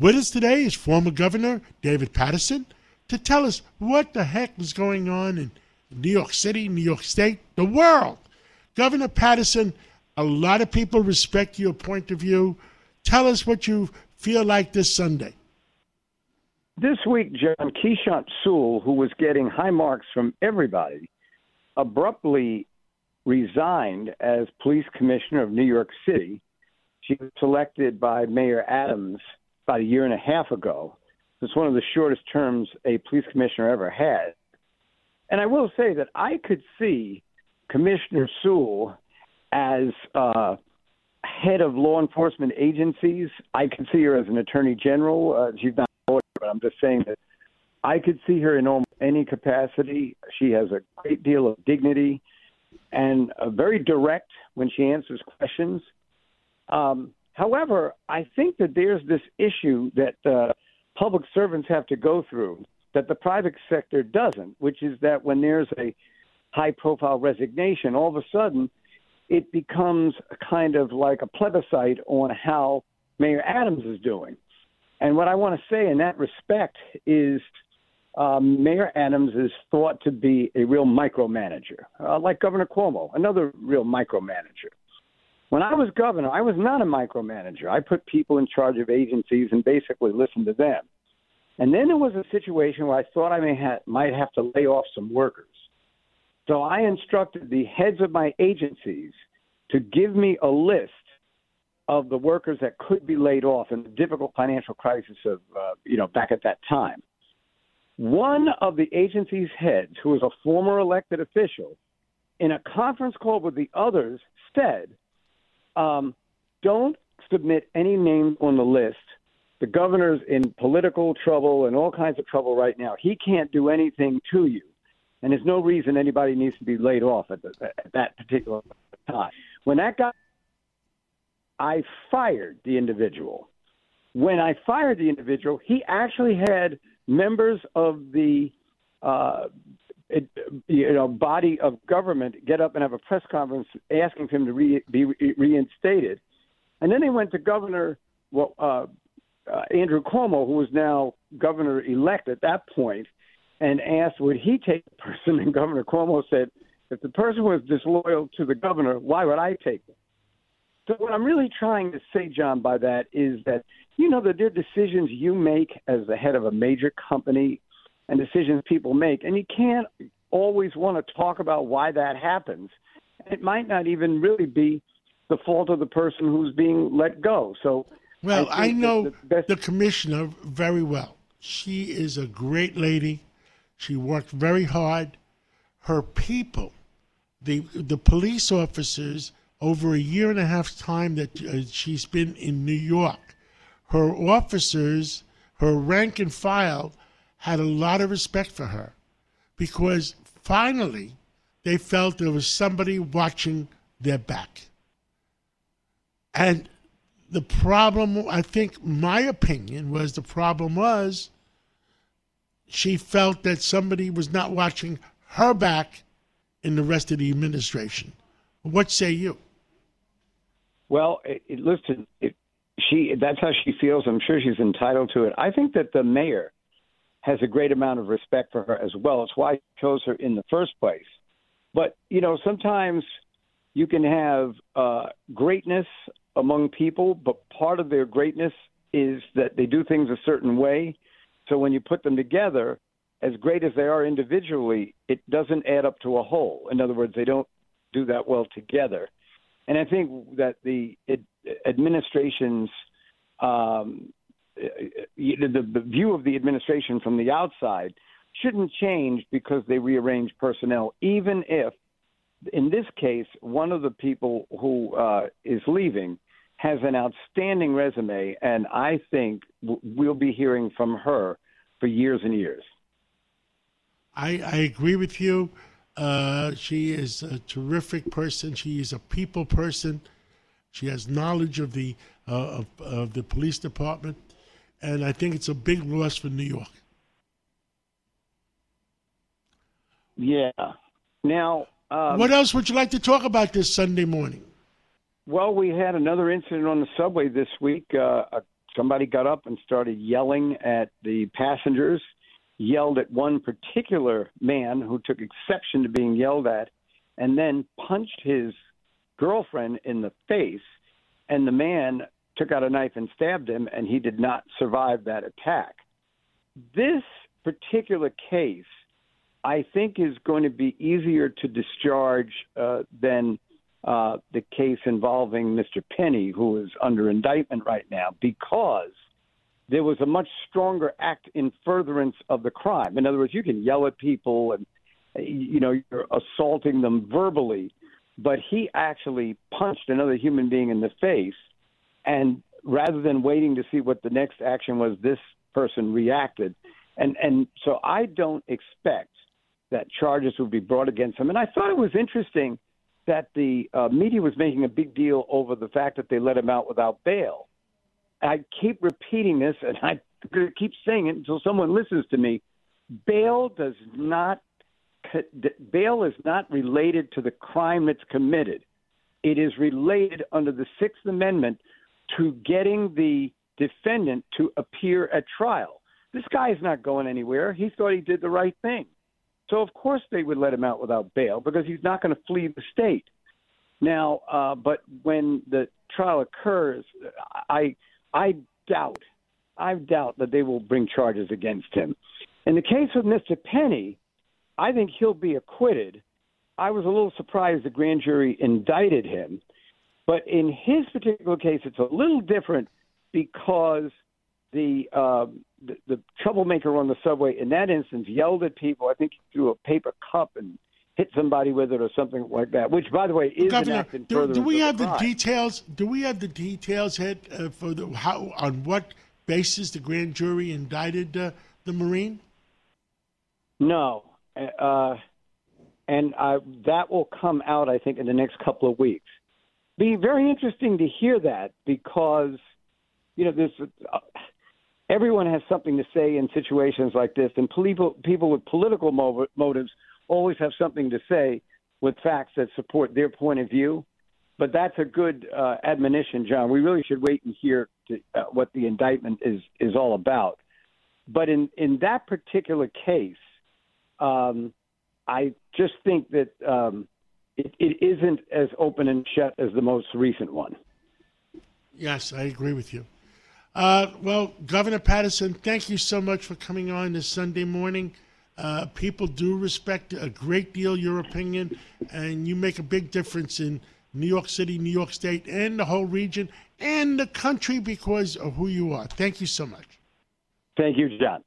With us today is former Governor David Paterson to tell us what the heck is going on in New York City, New York State, the world. Governor Paterson, a lot of people respect your point of view. Tell us what you feel like this Sunday. This week, John Keechant Sewell, who was getting high marks from everybody, abruptly resigned as police commissioner of New York City. She was selected by Mayor Adams about a year and a half ago. It's one of the shortest terms a police commissioner ever had. And I will say that I could see Commissioner Sewell as uh, head of law enforcement agencies. I could see her as an attorney general. Uh, she's not a lawyer, but I'm just saying that I could see her in almost any capacity. She has a great deal of dignity and uh, very direct when she answers questions. Um, however, I think that there's this issue that uh, public servants have to go through that the private sector doesn't, which is that when there's a high profile resignation, all of a sudden it becomes kind of like a plebiscite on how Mayor Adams is doing. And what I want to say in that respect is um, Mayor Adams is thought to be a real micromanager, uh, like Governor Cuomo, another real micromanager. When I was governor, I was not a micromanager. I put people in charge of agencies and basically listened to them. And then there was a situation where I thought I may ha- might have to lay off some workers. So I instructed the heads of my agencies to give me a list of the workers that could be laid off in the difficult financial crisis of, uh, you know, back at that time. One of the agency's heads, who was a former elected official, in a conference call with the others, said, um, "Don't submit any names on the list. The governor's in political trouble and all kinds of trouble right now. He can't do anything to you, and there's no reason anybody needs to be laid off at, the, at that particular time." When that guy I fired the individual. When I fired the individual, he actually had members of the uh, it, you know body of government get up and have a press conference asking for him to re, be reinstated, and then they went to Governor well uh, uh, Andrew Cuomo, who was now governor elect at that point, and asked would he take the person, and Governor Cuomo said, if the person was disloyal to the governor, why would I take them? So what I'm really trying to say, John, by that is that you know that there are decisions you make as the head of a major company and decisions people make, and you can't always want to talk about why that happens. It might not even really be the fault of the person who's being let go. So, well, I, I know the, the commissioner very well. She is a great lady. She worked very hard. Her people, the the police officers over a year and a half time that uh, she's been in New York. Her officers, her rank and file, had a lot of respect for her because finally they felt there was somebody watching their back. And the problem, I think, my opinion was the problem was she felt that somebody was not watching her back in the rest of the administration. What say you? Well, it, it, listen, it, she that's how she feels. I'm sure she's entitled to it. I think that the mayor has a great amount of respect for her as well. It's why he chose her in the first place. But you know, sometimes you can have uh, greatness among people, but part of their greatness is that they do things a certain way. So when you put them together, as great as they are individually, it doesn't add up to a whole. In other words, they don't do that well together. And I think that the administration's um, the, the view of the administration from the outside shouldn't change because they rearrange personnel, even if, in this case, one of the people who uh, is leaving has an outstanding resume, and I think we'll be hearing from her for years and years. I, I agree with you. Uh, she is a terrific person. She is a people person. She has knowledge of the uh, of, of, the police department, and I think it's a big loss for New York. Yeah. Now, um, what else would you like to talk about this Sunday morning? Well, we had another incident on the subway this week. Uh, somebody got up and started yelling at the passengers, yelled at one particular man who took exception to being yelled at, and then punched his girlfriend in the face. And the man took out a knife and stabbed him, and he did not survive that attack. This particular case, I think, is going to be easier to discharge uh, than uh, the case involving Mr. Penny, who is under indictment right now, because there was a much stronger act in furtherance of the crime. In other words, you can yell at people and you know you're assaulting them verbally, but he actually punched another human being in the face, and rather than waiting to see what the next action was, this person reacted, and and so I don't expect that charges would be brought against him. And I thought it was interesting that the uh, media was making a big deal over the fact that they let him out without bail. I keep repeating this, and I keep saying it until someone listens to me. Bail does not bail is not related to the crime that's committed. It is related under the Sixth Amendment to getting the defendant to appear at trial. This guy is not going anywhere. He thought he did the right thing. So of course they would let him out without bail because he's not going to flee the state. Now, uh, but when the trial occurs, I I doubt I doubt that they will bring charges against him. In the case of Mr. Penny, I think he'll be acquitted. I was a little surprised the grand jury indicted him, but in his particular case, it's a little different because the, uh, the the troublemaker on the subway in that instance yelled at people. I think he threw a paper cup and hit somebody with it or something like that. Which, by the way, is Governor, an do, do we have the, details? Do we have the details, head, uh, for the how on what basis the grand jury indicted uh, the Marine? No, uh, and I, that will come out, I think, in the next couple of weeks. Be very interesting to hear that because, you know, there's uh, everyone has something to say in situations like this, and people people with political motives always have something to say with facts that support their point of view. But that's a good uh, admonition, John. We really should wait and hear to, uh, what the indictment is is all about. But in in that particular case, um, I just think that um, it, it isn't as open and shut as the most recent one. Yes, I agree with you. Uh, well, Governor Paterson, thank you so much for coming on this Sunday morning. Uh, people do respect a great deal your opinion, and you make a big difference in New York City, New York State, and the whole region and the country because of who you are. Thank you so much. Thank you, John.